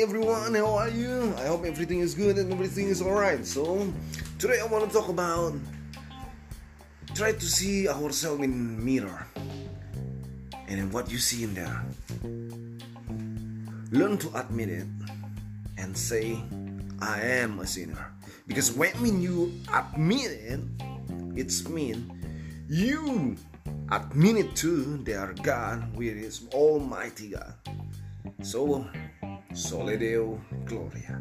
everyone, how are you? I hope everything is good and everything is alright. So, today I want to talk about try to see ourselves in mirror and in what you see in there. Learn to admit it and say, I am a sinner. Because when you admit it, it's mean you admit it to their God, which is Almighty God. So, Soli Deo Gloria.